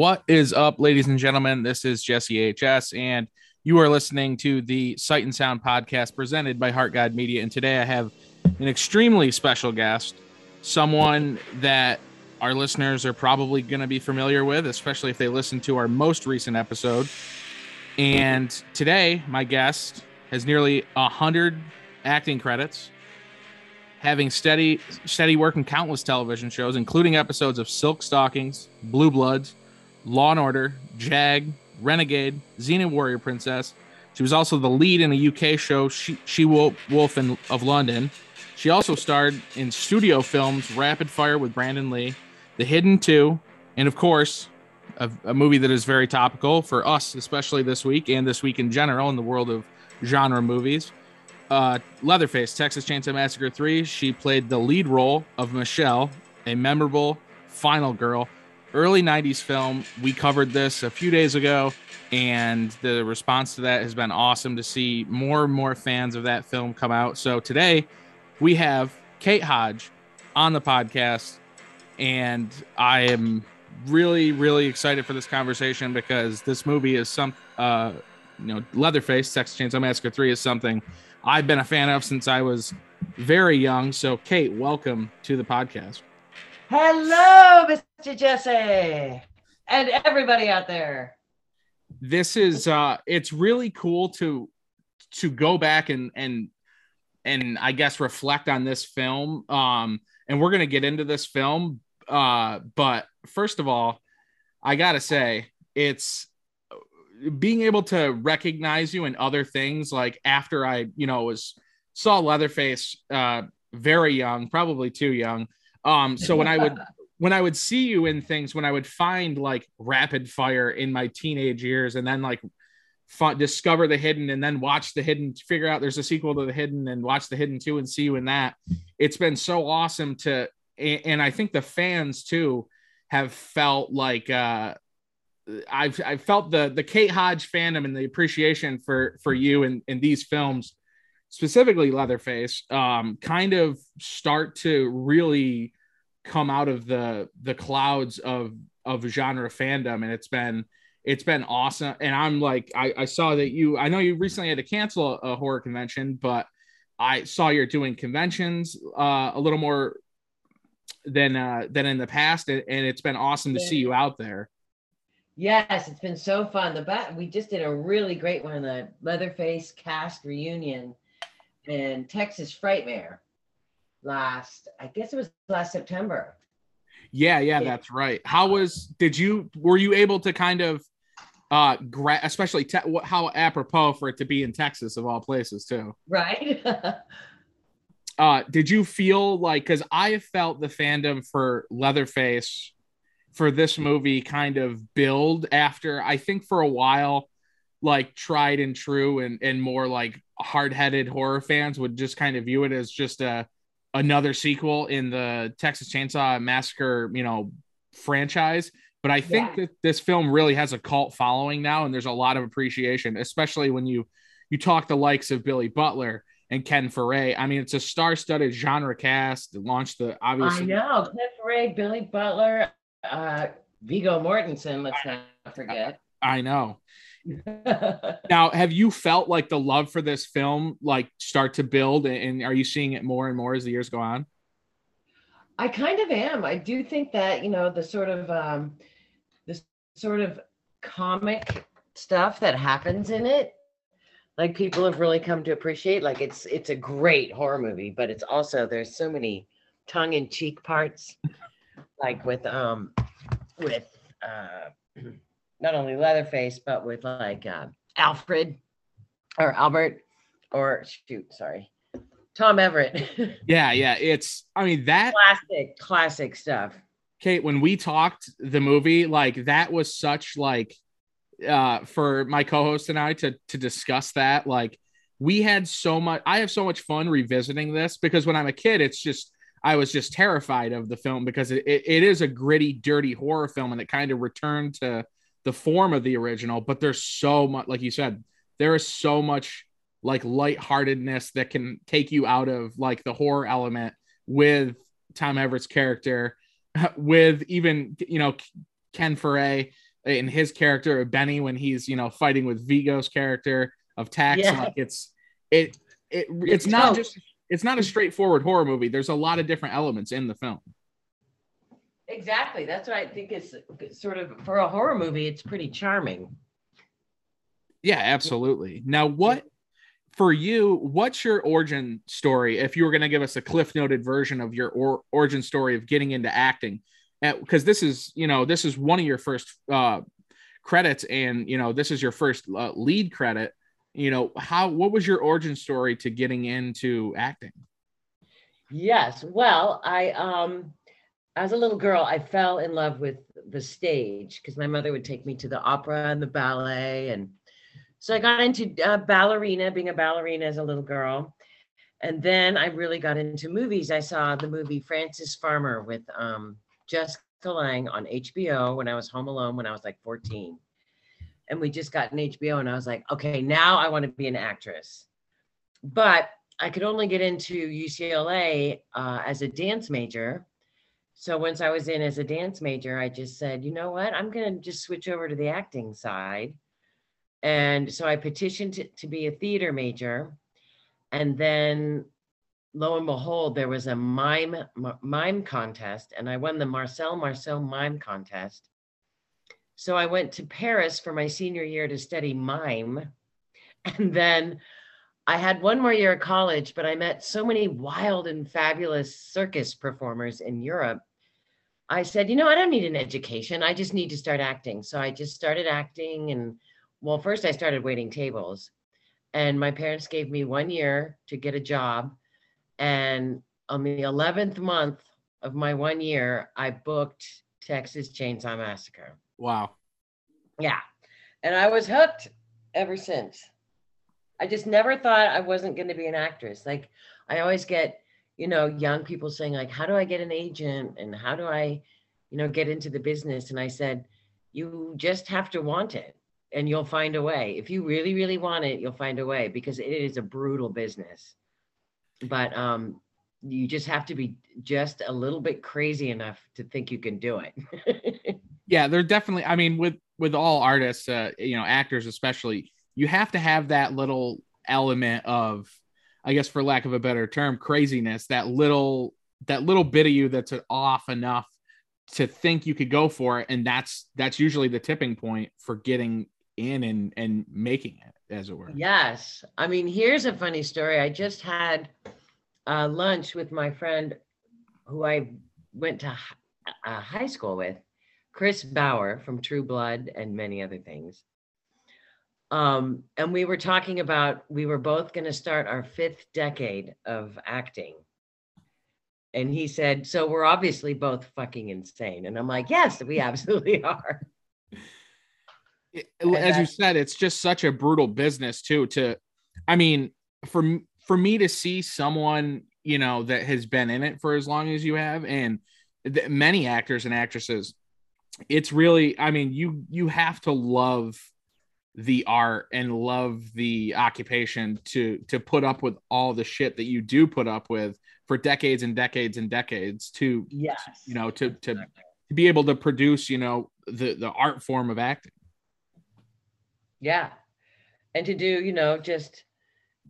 What is up, ladies and gentlemen? This is Jesse HS, and you are listening to the Sight and Sound podcast presented by Heart Guide Media. And today I have an extremely special guest, someone that our listeners are probably going to be familiar with, especially if they listen to our most recent episode. And today, my guest has nearly a hundred acting credits, having steady steady work in countless television shows, including episodes of Silk Stockings, Blue Bloods, Law and Order, Jag, Renegade, Xena Warrior Princess. She was also the lead in a UK show, She, Wolf, in, of London. She also starred in studio films Rapid Fire with Brandon Lee, The Hidden 2, and of course, a, a movie that is very topical for us, especially this week and this week in general in the world of genre movies. Uh, Leatherface, Texas Chainsaw Massacre 3. She played the lead role of Michelle, a memorable final girl early 90s film. We covered this a few days ago, and the response to that has been awesome to see more and more fans of that film come out. So today we have Kate Hodge on the podcast, and I am really, really excited for this conversation because this movie is some, uh, you know, Leatherface, Texas Chainsaw Massacre 3 is something I've been a fan of since I was very young. So, Kate, welcome to the podcast. Hello, Mr. Jesse, and everybody out there. This is uh it's really cool to to go back and and and I guess reflect on this film. Um and we're going to get into this film uh but first of all, I got to say it's being able to recognize you in other things like after I, you know, was saw Leatherface uh very young, probably too young um, so when I would when I would see you in things, when I would find like rapid fire in my teenage years, and then like f- discover the hidden, and then watch the hidden, figure out there's a sequel to the hidden, and watch the hidden too, and see you in that. It's been so awesome to, and I think the fans too have felt like uh I've I felt the the Kate Hodge fandom and the appreciation for for you and in these films specifically Leatherface, um, kind of start to really come out of the the clouds of of genre fandom, and it's been it's been awesome. And I'm like, I, I saw that you, I know you recently had to cancel a, horror convention, but I saw you're doing conventions uh, a little more than uh, than in the past, and, and it's been awesome to see you out there. Yes, it's been so fun. The bat we just did a really great one, the Leatherface cast reunion in Texas Frightmare last, I guess it was last September. Yeah, yeah, that's right. How was, did you, were you able to kind of, uh, gra- especially te- how apropos for it to be in Texas of all places, too? Right. uh, did you feel like, because I felt the fandom for Leatherface for this movie kind of build after, I think for a while, like tried and true and and more like hard-headed horror fans would just kind of view it as just a another sequel in the Texas Chainsaw Massacre, you know, franchise. But I think yeah. that this film really has a cult following now, and there's a lot of appreciation, especially when you you talk the likes of Billy Butler and Ken Foree. I mean, it's a star-studded genre cast. It launched the obviously. I know Ken Foree, Billy Butler, uh, Viggo Mortensen. Let's not forget. I, I know. now, have you felt like the love for this film like start to build, and are you seeing it more and more as the years go on? I kind of am. I do think that you know the sort of um, this sort of comic stuff that happens in it, like people have really come to appreciate. Like it's it's a great horror movie, but it's also there's so many tongue in cheek parts, like with um with uh not only Leatherface, but with like uh, Alfred or Albert or shoot, sorry, Tom Everett. yeah, yeah. It's, I mean, that classic, classic stuff. Kate, when we talked the movie, like that was such like uh for my co-host and I to to discuss that. Like we had so much I have so much fun revisiting this because when I'm a kid, it's just I was just terrified of the film because it, it, it is a gritty, dirty horror film and it kind of returned to the form of the original, but there's so much, like you said, there is so much like lightheartedness that can take you out of like the horror element with Tom Everett's character, with even you know Ken Foree in his character of Benny when he's you know fighting with Viggo's character of Tex. Yeah. Like it's it it it's not just it's not a straightforward horror movie. There's a lot of different elements in the film. Exactly. That's what I think is sort of for a horror movie, it's pretty charming. Yeah, absolutely. Now, what for you? What's your origin story? If you were going to give us a cliff noted version of your or, origin story of getting into acting, because this is you know this is one of your first uh, credits, and you know this is your first uh, lead credit. You know how? What was your origin story to getting into acting? Yes. Well, I um as a little girl, I fell in love with the stage because my mother would take me to the opera and the ballet. And so I got into uh, ballerina, being a ballerina as a little girl. And then I really got into movies. I saw the movie Frances Farmer with um, Jessica Lange on HBO when I was home alone when I was like 14. And we just got an HBO, and I was like, okay, now I want to be an actress. But I could only get into UCLA uh, as a dance major so once I was in as a dance major, I just said, you know what, I'm going to just switch over to the acting side. And so I petitioned to, to be a theater major. And then lo and behold, there was a mime mime contest, and I won the Marcel Marceau mime contest. So I went to Paris for my senior year to study mime. And then I had one more year of college, but I met so many wild and fabulous circus performers in Europe I said, you know, I don't need an education. I just need to start acting. So I just started acting. And well, first I started waiting tables. And my parents gave me one year to get a job. And on the 11th month of my one year, I booked Texas Chainsaw Massacre. Wow. Yeah. And I was hooked ever since. I just never thought I wasn't going to be an actress. Like I always get you know, young people saying like, how do I get an agent and how do I, you know, get into the business? And I said, you just have to want it and you'll find a way. If you really, really want it, you'll find a way because it is a brutal business. But um, you just have to be just a little bit crazy enough to think you can do it. yeah, they're definitely. I mean, with with all artists, uh, you know, actors especially, you have to have that little element of I guess for lack of a better term, craziness, that little that little bit of you that's off enough to think you could go for it. And that's that's usually the tipping point for getting in and and making it, as it were. Yes. I mean, here's a funny story. I just had uh, lunch with my friend who I went to uh, high school with, Chris Bauer from True Blood and many other things. Um, and we were talking about we were both going to start our fifth decade of acting. And he said, So we're obviously both fucking insane. And I'm like, Yes, we absolutely are. As you said, it's just such a brutal business, too. To, I mean, for for me to see someone, you know, that has been in it for as long as you have, and th- many actors and actresses, it's really, I mean, you you have to love the art and love the occupation to to put up with all the shit that you do put up with for decades and decades and decades to yes you know to to, to be able to produce you know the the art form of acting. Yeah. And to do you know just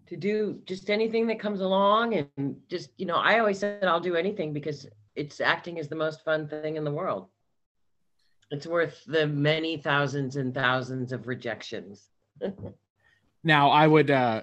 to do just anything that comes along and just you know i always said i'll do anything because it's acting is the most fun thing in the world it's worth the many thousands and thousands of rejections. now, I would uh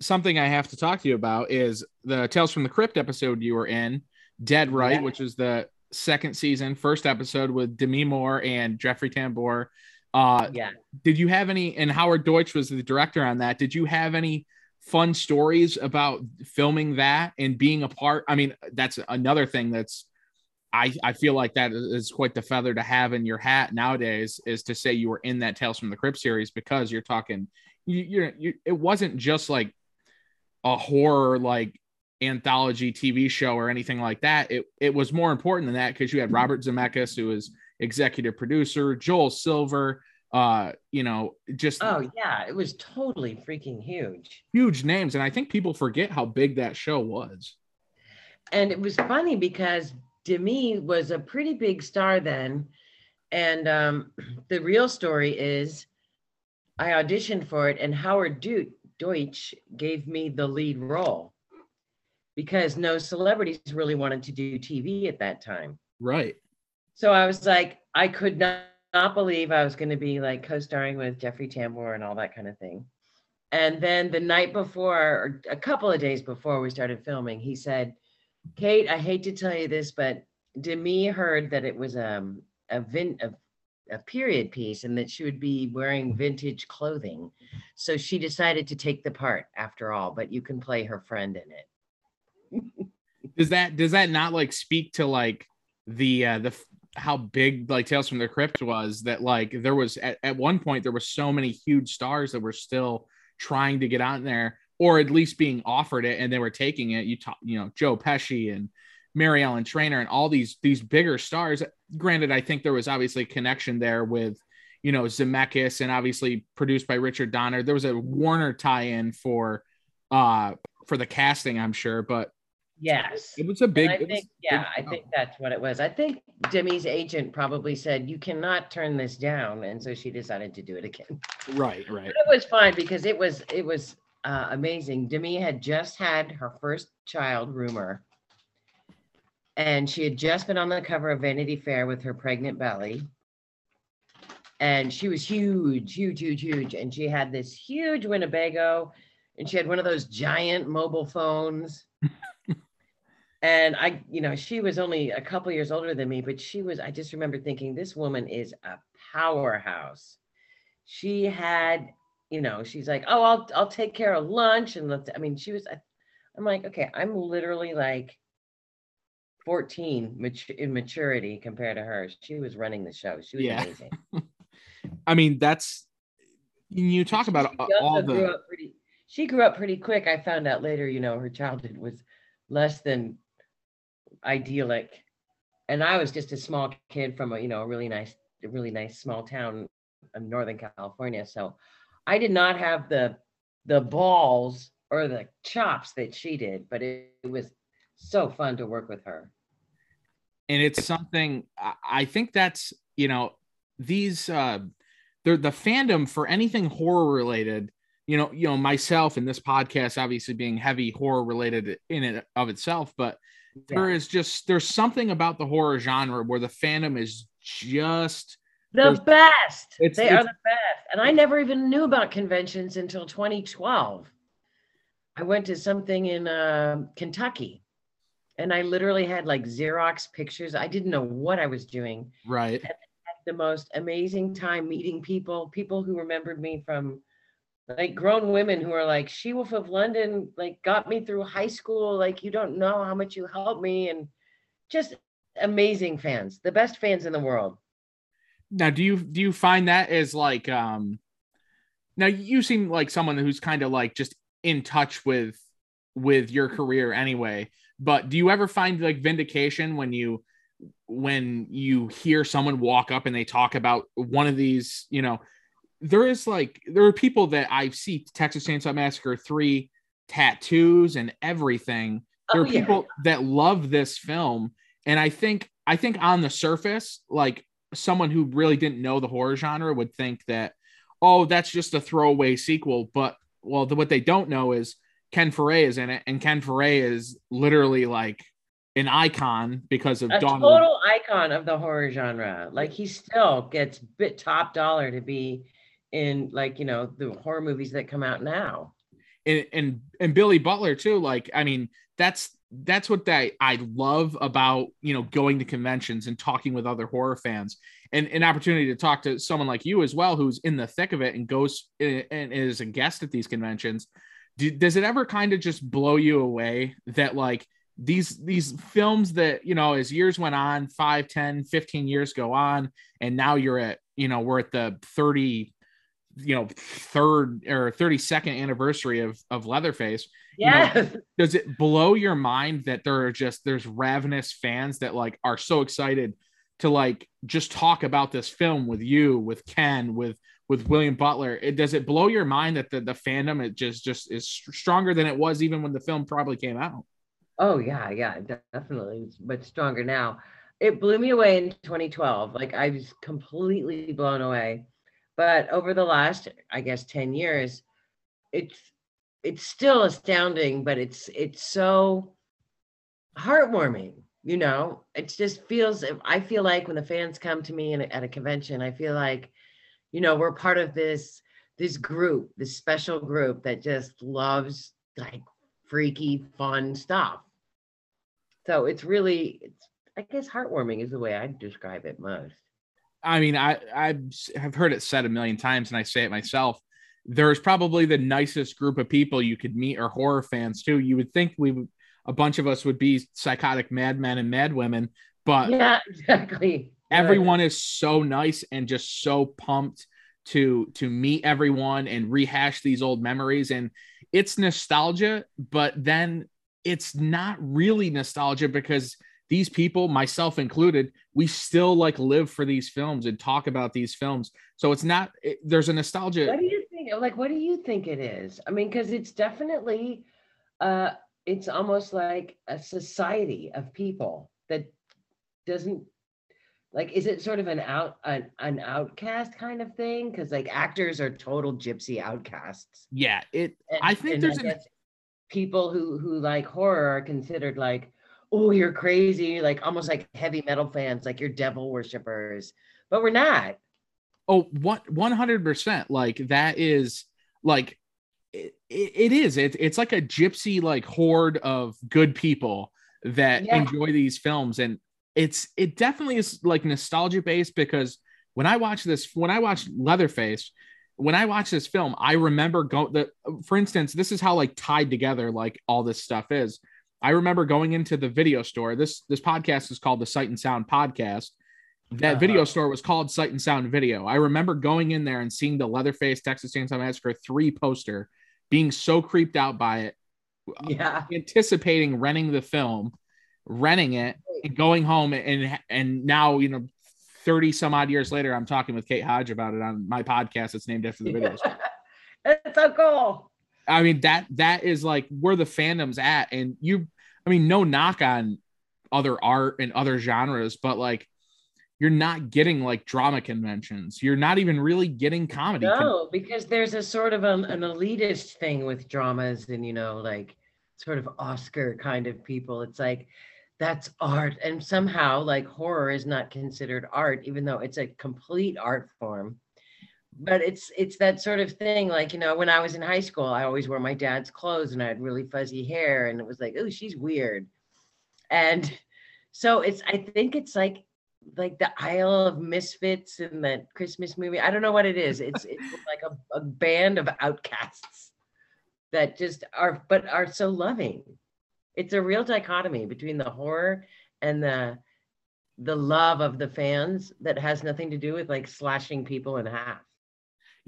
something I have to talk to you about is the Tales from the Crypt episode you were in, Dead Right, yeah. which is the second season, first episode with Demi Moore and Jeffrey Tambor. Uh yeah. Did you have any and Howard Deutsch was the director on that? Did you have any fun stories about filming that and being a part? I mean, that's another thing that's I, I feel like that is quite the feather to have in your hat nowadays is to say you were in that Tales from the Crypt series because you're talking you you, you it wasn't just like a horror like anthology TV show or anything like that. It it was more important than that because you had Robert Zemeckis who was executive producer, Joel Silver, uh, you know, just oh yeah, it was totally freaking huge. Huge names. And I think people forget how big that show was. And it was funny because Demi was a pretty big star then. And um, the real story is I auditioned for it, and Howard du- Deutsch gave me the lead role because no celebrities really wanted to do TV at that time. Right. So I was like, I could not, not believe I was going to be like co starring with Jeffrey Tambor and all that kind of thing. And then the night before, or a couple of days before we started filming, he said, Kate, I hate to tell you this, but Demi heard that it was um, a, vin- a, a period piece and that she would be wearing vintage clothing. So she decided to take the part after all, but you can play her friend in it. does that does that not like speak to like the uh the how big like Tales from the Crypt was that like there was at, at one point there were so many huge stars that were still trying to get out there or at least being offered it and they were taking it. You talk, you know, Joe Pesci and Mary Ellen Trainor and all these these bigger stars. Granted, I think there was obviously connection there with you know Zemeckis and obviously produced by Richard Donner. There was a Warner tie-in for uh for the casting, I'm sure, but Yes. it was a big. I think, yeah, big I think that's what it was. I think Demi's agent probably said, you cannot turn this down. And so she decided to do it again. right, right. It was fine because it was, it was uh, amazing. Demi had just had her first child, Rumor. And she had just been on the cover of Vanity Fair with her pregnant belly. And she was huge, huge, huge, huge. And she had this huge Winnebago and she had one of those giant mobile phones. and I, you know, she was only a couple years older than me, but she was, I just remember thinking, this woman is a powerhouse. She had, you know, she's like, oh, I'll, I'll take care of lunch. And let's, I mean, she was, I- I'm like, okay, I'm literally like 14 mat- in maturity compared to her. She was running the show. She was Yeah. amazing. I mean, that's you talk about She uh, also all grew the up pretty. She grew up pretty quick. I found out later. You know, her childhood was less than idyllic, and I was just a small kid from a you know a really nice, a really nice small town in Northern California. So, I did not have the the balls or the chops that she did, but it, it was so fun to work with her. and it's something I- think that's you know these uh they're the fandom for anything horror related you know you know myself and this podcast obviously being heavy horror related in it of itself but there Yeah. is just there's something about the horror genre where the fandom is just The best. it's- they are the best. And I never even knew about conventions until 2012. I went to something in uh, Kentucky and I literally had like Xerox pictures. I didn't know what I was doing. right The most amazing time meeting people, people who remembered me from like grown women who are like, She Wolf of London, like got me through high school. Like, you don't know how much you helped me. And just amazing fans, the best fans in the world. Now do you do you find that as like um now you seem like someone who's kind of like just in touch with with your career anyway but do you ever find like vindication when you when you hear someone walk up and they talk about one of these you know there is like there are people that i see texas chainsaw massacre 3 tattoos and everything there Oh, are yeah. people that love this film and i think i think on the surface like someone who really didn't know the horror genre would think that oh that's just a throwaway sequel but well the, what they don't know is ken foree is in it and ken foree is literally like an icon because of a of total icon of the horror genre. Like he still gets bit top dollar to be in like you know the horror movies that come out now. and and and Billy Butler too. Like, I mean, that's that's what I I love about you know going to conventions and talking with other horror fans and an opportunity to talk to someone like you as well who's in the thick of it and goes eh, and is a guest at these conventions. Do, does it ever kind of just blow you away that like these these films that you know as years went on 5 10 15 years go on and now you're at you know we're at the 30 you know third or 32nd anniversary of of leatherface You know, Yeah, does it blow your mind that there are just there's ravenous fans that like are so excited to like just talk about this film with you with ken with with william butler it does it blow your mind that the, the fandom it just just is stronger than it was even when the film probably came out Oh yeah, yeah, definitely. It's much stronger now. it blew me away in 2012. Like I was completely blown away. But over the last, I guess, 10 years, it's it's still astounding, but it's it's so heartwarming. You know, it just feels. I feel like when the fans come to me in, at a convention, I feel like, you know, we're part of this this group, this special group that just loves like freaky, fun stuff. So it's really, it's I guess heartwarming is the way I describe it most. I mean, I I have heard it said a million times, and I say it myself. There's probably the nicest group of people you could meet, or horror fans too. You would think we, would, a bunch of us, would be psychotic madmen and madwomen, but yeah, exactly. Everyone is so nice and just so pumped to to meet everyone and rehash these old memories. And it's nostalgia, but then it's not really nostalgia because these people, myself included, we still like live for these films and talk about these films. So it's not it, there's a nostalgia. What do you think? Like, what do you think it is? I mean, because it's definitely, uh, it's almost like a society of people that doesn't like is it sort of an out an, an outcast kind of thing because like actors are total gypsy outcasts yeah it and, i think there's I people who who like horror are considered like oh, you're crazy, like almost like heavy metal fans, like you're devil worshippers, but we're not. Oh, what 100%. Like that is like, it, it is. It, it's like a gypsy, like horde of good people that yeah. enjoy these films. And it's, it definitely is like nostalgia based because when I watch this, when I watch Leatherface, when I watch this film, I remember go the for instance, this is how like tied together like all this stuff is. I remember going into the video store. This this podcast is called the Sight and Sound Podcast. That uh-huh. video store was called Sight and Sound Video. I remember going in there and seeing the Leatherface Texas Chainsaw Massacre 3 poster, being so creeped out by it. Yeah. Anticipating renting the film, renting it, and going home and and now, you know, 30 some odd years later, I'm talking with Kate Hodge about it on my podcast. It's named after the video store. it's so cool. I mean that that is like where the fandom's at, and you, I mean, no knock on other art and other genres, but like you're not getting like drama conventions. You're not even really getting comedy. No, because there's a sort of a, an elitist thing with dramas, and you know, like sort of Oscar kind of people. It's like that's art, and somehow like horror is not considered art, even though it's a complete art form but it's it's that sort of thing like you know when i was in high school i always wore my dad's clothes and i had really fuzzy hair and it was like oh she's weird and so it's i think it's like like the Isle of Misfits in that Christmas movie. I don't know what it is. It's it's like a, a band of outcasts that just are but are so loving. It's a real dichotomy between the horror and the the love of the fans that has nothing to do with like slashing people in half.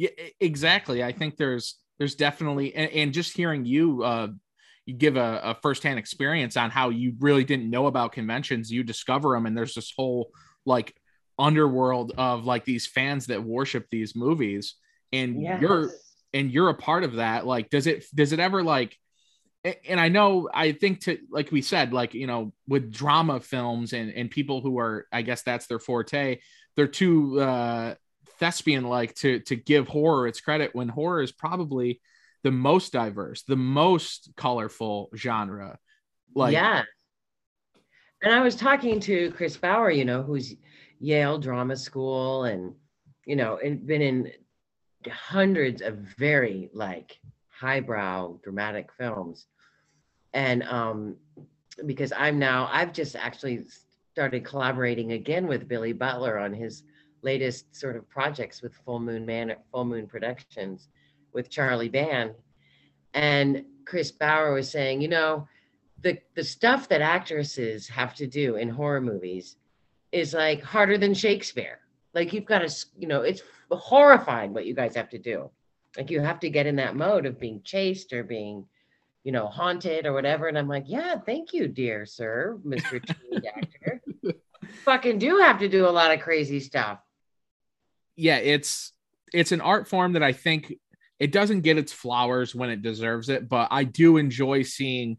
Yeah, exactly. I think there's there's definitely and, and just hearing you uh you give a, a firsthand experience on how you really didn't know about conventions, you discover them, and there's this whole like underworld of like these fans that worship these movies, and yes. you're and you're a part of that. Like, does it does it ever like and I know I think to like we said, like you know, with drama films and and people who are, I guess that's their forte. They're too uh, thespian like to to give horror its credit when horror is probably the most diverse, the most colorful genre. Like yeah. And I was talking to Chris Bauer, you know, who's Yale Drama School and you know, and been in hundreds of very like highbrow dramatic films. And um because I'm now I've just actually started collaborating again with Billy Butler on his latest sort of projects with Full Moon Man, Full Moon Productions, with Charlie Band, and Chris Bauer was saying, you know, the the stuff that actresses have to do in horror movies is like harder than Shakespeare. Like you've got to, you know, it's horrifying what you guys have to do. Like you have to get in that mode of being chased or being, you know, haunted or whatever. And I'm like, yeah, thank you, dear sir, Mr. actor. Fucking do have to do a lot of crazy stuff yeah, it's it's an art form that I think it doesn't get its flowers when it deserves it, but I do enjoy seeing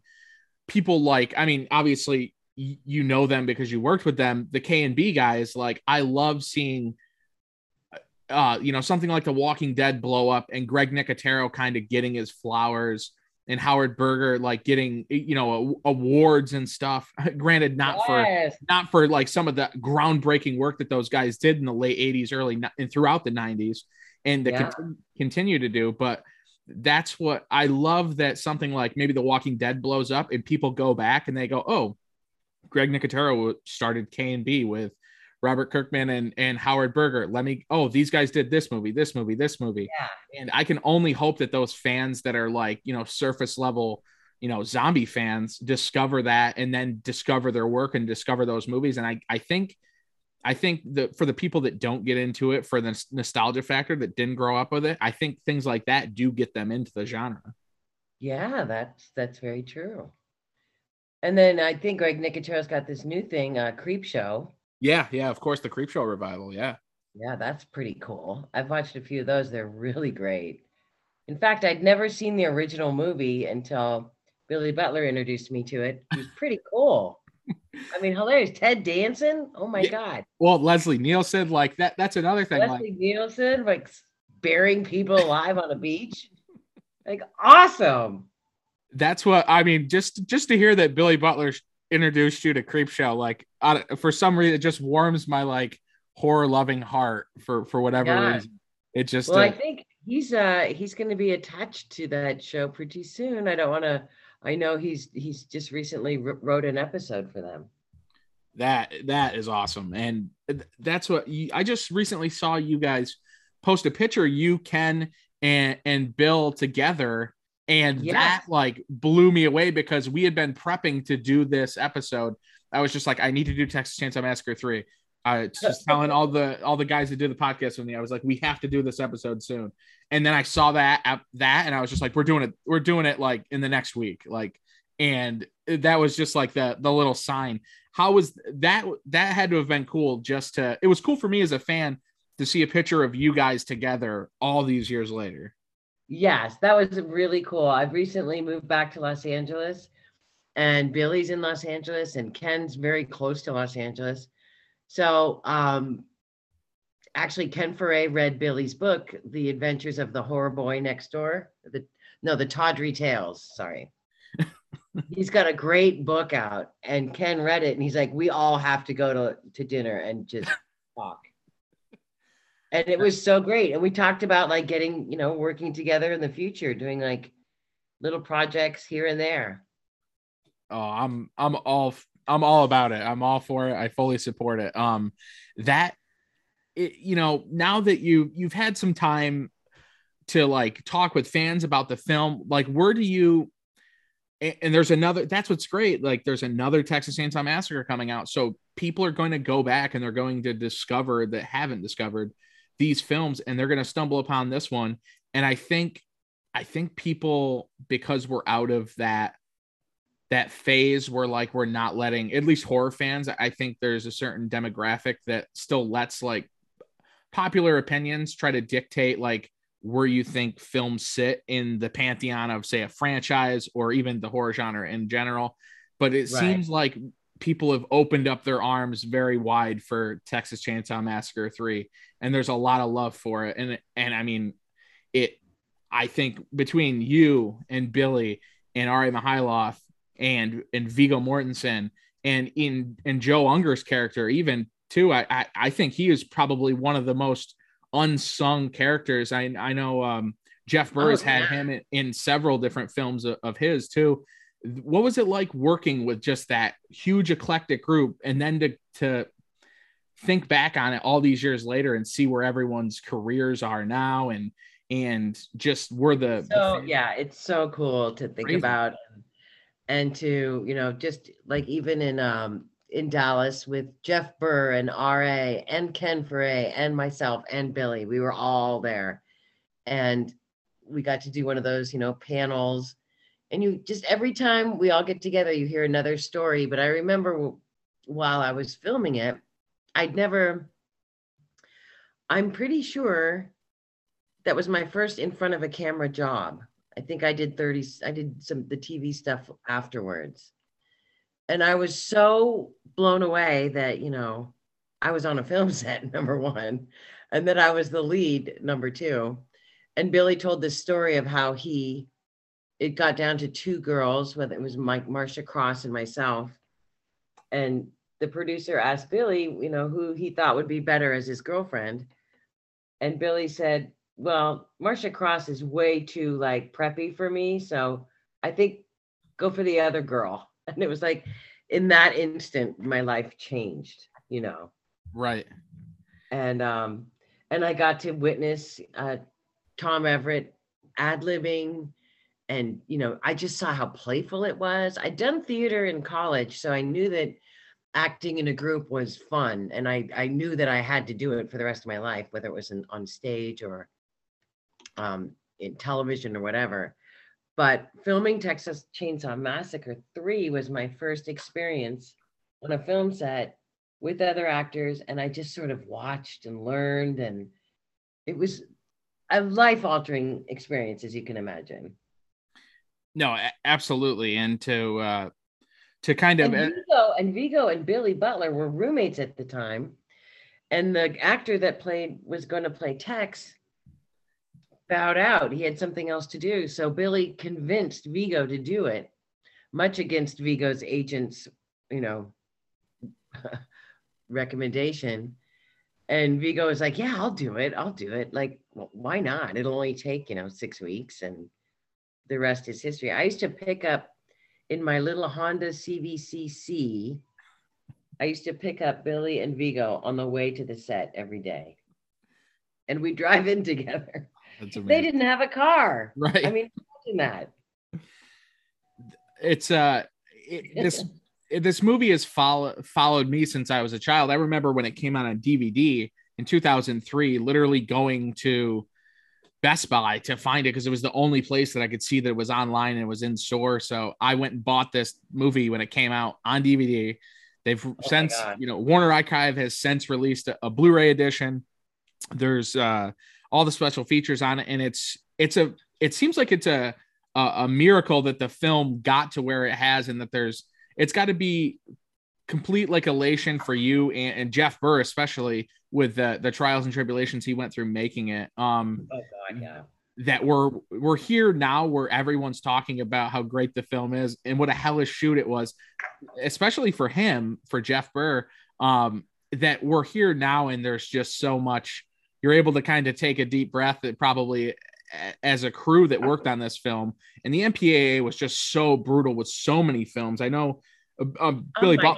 people like I mean, obviously you know them because you worked with them. The K and B guys, like I love seeing, uh, you know, something like The Walking Dead blow up and Greg Nicotero kind of getting his flowers and Howard Berger like getting you know awards and stuff. Granted, not yes. for not for like some of the groundbreaking work that those guys did in the late '80s, early and throughout the '90s, and to yeah. continue, continue to do. But that's what I love that something like maybe The Walking Dead blows up and people go back and they go, oh, Greg Nicotero started K and B with Robert Kirkman and and Howard Berger. Let me oh these guys did this movie, this movie, this movie. Yeah. And I can only hope that those fans that are like, you know, surface level, you know, zombie fans discover that and then discover their work and discover those movies and I I think I think that for the people that don't get into it for the nostalgia factor that didn't grow up with it, I think things like that do get them into the genre. Yeah, that's that's very true. And then I think Greg Nicotero's got this new thing, uh, Creepshow. Yeah, yeah, of course, the Creepshow revival. Yeah. Yeah, that's pretty cool. I've watched a few of those. They're really great. In fact, I'd never seen the original movie until Billy Butler introduced me to it. It was pretty cool. I mean, hilarious. Ted Danson. Oh my yeah. god. Well, Leslie Nielsen, like that. That's another thing. Leslie like, Nielsen, like burying people alive on a beach. Like awesome. That's what I mean. Just just to hear that Billy Butler introduced you to Creepshow, like uh, for some reason, it just warms my like horror loving heart for for whatever yeah. reason. It just. Well, uh, I think he's uh he's going to be attached to that show pretty soon. I don't want to I know he's he's just recently wrote an episode for them. That that is awesome, and that's what you, I just recently saw you guys post a picture you Ken and and Bill together, and that like blew me away because we had been prepping to do this episode. I was just like, I need to do Texas Chainsaw Massacre three. I was just telling all the all the guys that did the podcast with me, I was like, we have to do this episode soon and then I saw that uh, that and I was just like we're doing it we're doing it like in the next week like and that was just like the the little sign how was that that had to have been cool just to it was cool for me as a fan to see a picture of you guys together all these years later yes that was really cool I've recently moved back to Los Angeles and Billy's in Los Angeles and Ken's very close to Los Angeles so um actually Ken Foree read Billy's book, The Adventures of the Horror Boy Next Door. The no, the Tawdry Tales. Sorry. he's got a great book out, and Ken read it, and he's like, "We all have to go to to dinner and just talk." And it was so great, and we talked about like getting, you know, working together in the future, doing like little projects here and there. Oh, I'm I'm all I'm all about it. I'm all for it. I fully support it. Um, that it, you know, now that you you've had some time to like talk with fans about the film, like where do you and, there's another that's what's great. Like there's another Texas Chainsaw Massacre coming out. So people are going to go back and they're going to discover that haven't discovered these films and they're going to stumble upon this one. And I think I think people because we're out of that that phase where like we're not letting at least horror fans i think there's a certain demographic that still lets like popular opinions try to dictate like where you think films sit in the pantheon of say a franchise or even the horror genre in general but it right. seems like people have opened up their arms very wide for Texas Chainsaw Massacre 3 and there's a lot of love for it and and I mean it I think between you and Billy and RA Mihailoff and and Viggo Mortensen and in and Joe Unger's character even too. I, I, I think he is probably one of the most unsung characters. I I know um, Jeff Burr has oh, had him in, in, several different films of, of, his too. What was it like working with just that huge eclectic group, and then to to think back on it all these years later and see where everyone's careers are now, and and just were the so the yeah, it's so cool to think crazy. about and to you know just like even in um in Dallas with Jeff Burr and RA and Ken Foree and myself and Billy. We were all there. And we got to do one of those, you know, panels. And you just every time we all get together, you hear another story. But I remember while I was filming it, I'd never, I'm pretty sure that was my first in front of a camera job. I think I did 30, I did some the TV stuff afterwards and I was so blown away that, you know, I was on a film set, number one, and that I was the lead, number two. And Billy told this story of how he, it got down to two girls, whether it was Mike, Marcia Cross, and myself. And the producer asked Billy, you know, who he thought would be better as his girlfriend. And Billy said, Well, Marcia Cross is way too like preppy for me. So I think go for the other girl. And it was like in that instant, my life changed, you know. Right. And um, and I got to witness uh Tom Everett ad libbing and you know, I just saw how playful it was. I'd done theater in college, so I knew that acting in a group was fun and I, I knew that I had to do it for the rest of my life, whether it was in, on stage or um, in television or whatever. But filming Texas Chainsaw Massacre 3 was my first experience on a film set with other actors. And I just sort of watched and learned. And it was a life altering experience, as you can imagine. No, absolutely. And to, uh, to kind of and uh, Viggo and Viggo and Billy Butler were roommates at the time, and the actor that played was going to play Tex bowed out. He had something else to do, so Billy convinced Viggo to do it, much against Viggo's agent's, you know, recommendation. And Vigo was like, "Yeah, I'll do it. I'll do it. Like, well, why not? It'll only take you know six weeks, and the rest is history." I used to pick up in my little Honda CVCC, I used to pick up Billy and Viggo on the way to the set every day. And we drive in together. They didn't have a car. Right. I mean, imagine that. It's uh it, this this movie has followed followed me since I was a child. I remember when it came out on DVD in 2003, literally going to Best Buy to find it because it was the only place that I could see that it was online and it was in store. So I went and bought this movie when it came out on DVD. They've oh since, you know, Warner Archive has since released a, a Blu-ray edition. There's uh all the special features on it, and it's it's a it seems like it's a a, a miracle that the film got to where it has, and that there's it's got to be complete like elation for you and, and Jeff Burr especially with the the trials and tribulations he went through making it. Um, oh God, yeah. That we're we're here now where everyone's talking about how great the film is and what a hellish shoot it was, especially for him, for Jeff Burr. Um, that we're here now and there's just so much. You're able to kind of take a deep breath. That probably as a crew that worked on this film, and the MPAA was just so brutal with so many films. I know um, oh Billy oh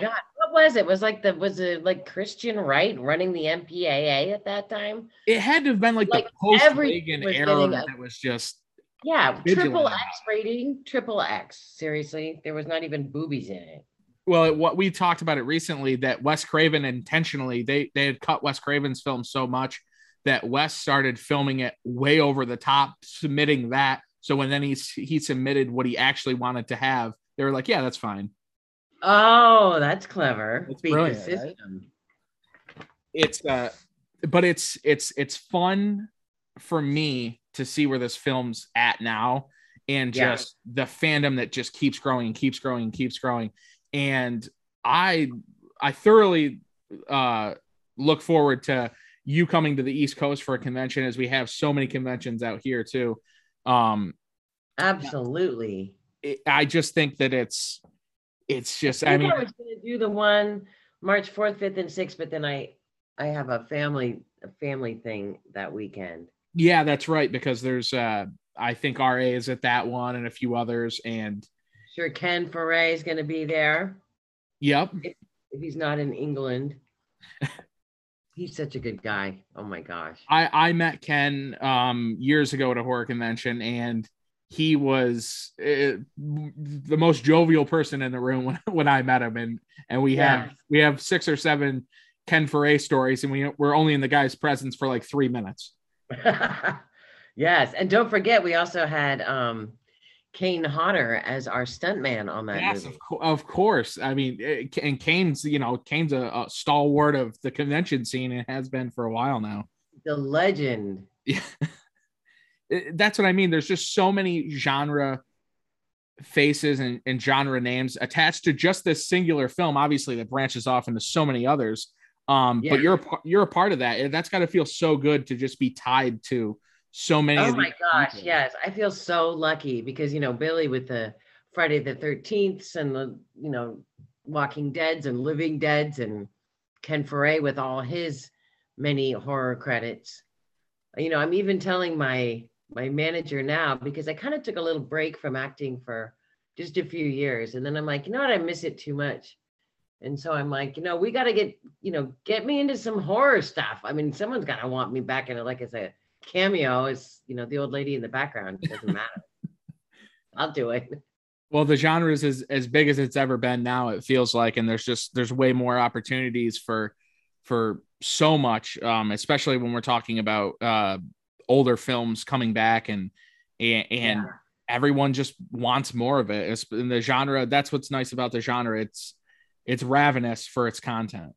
was it? Was like the was it like Christian Wright running the MPAA at that time? It had to have been like, like the post Reagan era that was just yeah, triple X rating, triple X. Seriously, there was not even boobies in it. Well, what we talked about it recently that Wes Craven intentionally they they had cut Wes Craven's film so much that Wes started filming it way over the top, submitting that. So when then he he submitted what he actually wanted to have, they were like, "Yeah, that's fine." Oh, that's clever. It's brilliant. Right? It's uh, but it's it's it's fun for me to see where this film's at now, and just yeah. the fandom that just keeps growing and keeps growing and keeps growing, and I I thoroughly uh look forward to you coming to the East Coast for a convention, as we have so many conventions out here too. Um, absolutely. It, I just think that it's it's just I, I mean I was gonna do the one March 4th, 5th, and 6th, but then I I have a family a family thing that weekend. Yeah, that's right, because there's uh I think RA is at that one and a few others and sure Ken Foree is gonna be there. Yep. If, if he's not in England. He's such a good guy. Oh my gosh. I I met Ken um years ago at a horror convention and he was uh, the most jovial person in the room when, when I met him, and and we yeah. have we have six or seven Ken Foree stories, and we we're only in the guy's presence for like three minutes. yes, and don't forget we also had um, Kane Hodder as our stuntman on that. Yes, of, co- of, course. I mean, it, eh, and Kane's you know Kane's a, a stalwart of the convention scene and has been for a while now. The legend. Yeah that's what I mean. There's just so many genre faces and, and genre names attached to just this singular film, obviously that branches off into so many others. Um, yeah. but you're a, you're a part of that. That's got to feel so good to just be tied to so many. Oh my gosh, people. yes, I feel so lucky because you know Billy with the Friday the Thirteenth and the you know Walking Dead's and Living Dead's and Ken Foree with all his many horror credits. You know, I'm even telling my my manager now because I kind of took a little break from acting for just a few years, and then I'm like, you know what, I miss it too much. And so I'm like, you know, we got to get, you know, get me into some horror stuff. I mean, someone's got to want me back in it, like I said, cameo as, you know, the old lady in the background. It doesn't matter. I'll do it. Well, the genre is as, as big as it's ever been now, it feels like, and there's just, there's way more opportunities for, for so much, um, especially when we're talking about uh, older films coming back and, and, and yeah. everyone just wants more of it. It's in the genre. That's what's nice about the genre. It's, it's ravenous for its content.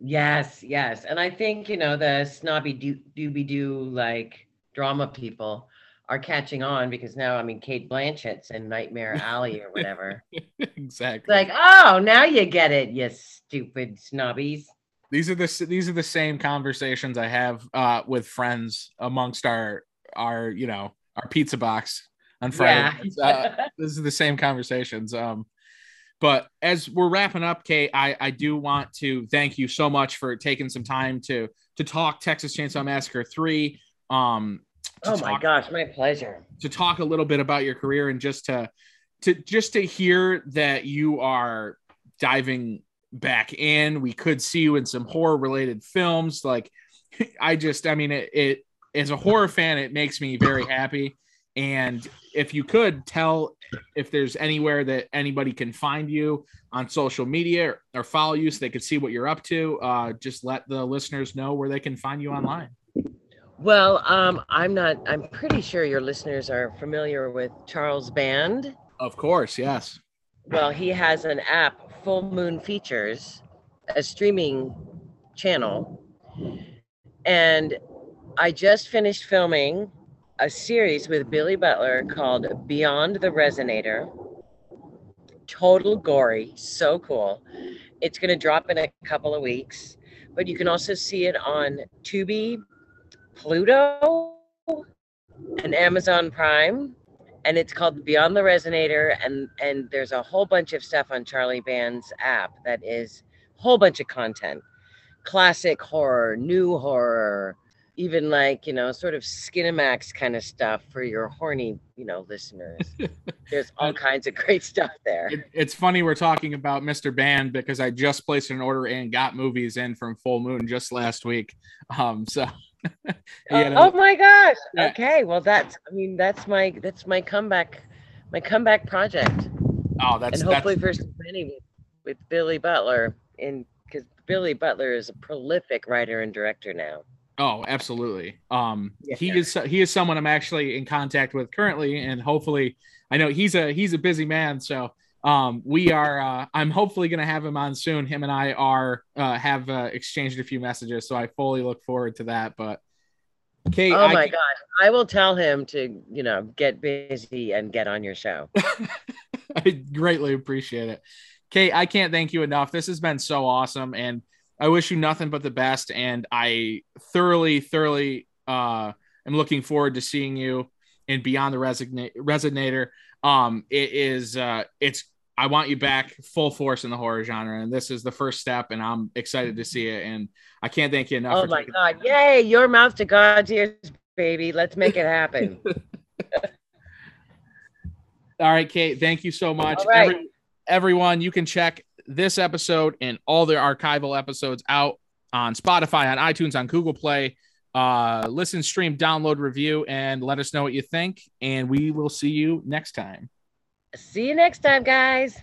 Yes, yes. And I think, you know, the snobby do- dooby doo like drama people are catching on because now, I mean, Cate Blanchett's in Nightmare Alley or whatever. exactly. Like, oh, now you get it, you stupid snobbies. These are the these are the same conversations I have uh, with friends amongst our our you know our pizza box on Friday. Yeah. uh, this is the same conversations. Um, but as we're wrapping up, Kate, I, I do want to thank you so much for taking some time to to talk Texas Chainsaw Massacre 3. Um oh my talk, gosh, my pleasure. To talk a little bit about your career and just to to just to hear that you are diving back in. We could see you in some horror related films. Like I just I mean it, it as a horror fan, it makes me very happy. And if you could tell if there's anywhere that anybody can find you on social media or, or follow you so they can see what you're up to, uh, just let the listeners know where they can find you online. Well, um, I'm not, I'm pretty sure your listeners are familiar with Charles Band. Of course, yes. Well, he has an app, Full Moon Features, a streaming channel. And I just finished filming a series with Billy Butler called Beyond the Resonator. Total gory, so cool. It's going to drop in a couple of weeks, but you can also see it on Tubi, Pluto, and Amazon Prime. And it's called Beyond the Resonator. And, and there's a whole bunch of stuff on Charlie Band's app that is a whole bunch of content. Classic horror, new horror, even like you know sort of skinemax kind of stuff for your horny you know listeners. There's all kinds of great stuff there. It, it's funny we're talking about mr band because i just placed an order and got movies in from full moon just last week. Um so oh, oh my gosh yeah. okay well that's i mean that's my that's my comeback my comeback project oh that's and hopefully that's... for many with, with billy butler in because billy butler is a prolific writer and director now Oh, absolutely. Um, yeah. he is he is someone I'm actually in contact with currently, and hopefully, I know he's a he's a busy man. So um, we are. Uh, I'm hopefully going to have him on soon. Him and I are uh, have uh, exchanged a few messages, so I fully look forward to that. But Kate, oh my I, gosh, I will tell him to you know get busy and get on your show. I greatly appreciate it, Kate. I can't thank you enough. This has been so awesome, and I wish you nothing but the best, and I thoroughly, thoroughly uh, am looking forward to seeing you in Beyond the Resigna- Resonator. Um, it is, uh, it's, I want you back full force in the horror genre, and this is the first step, and I'm excited to see it. And I can't thank you enough. Oh my god! Yay! Your mouth to God's ears, baby. Let's make it happen. All right, Kate. Thank you so much. Every, everyone, you can check this episode and all the archival episodes out on Spotify, on iTunes, on Google Play. Uh, listen, stream, download, review, and let us know what you think. And we will see you next time. See you next time, guys.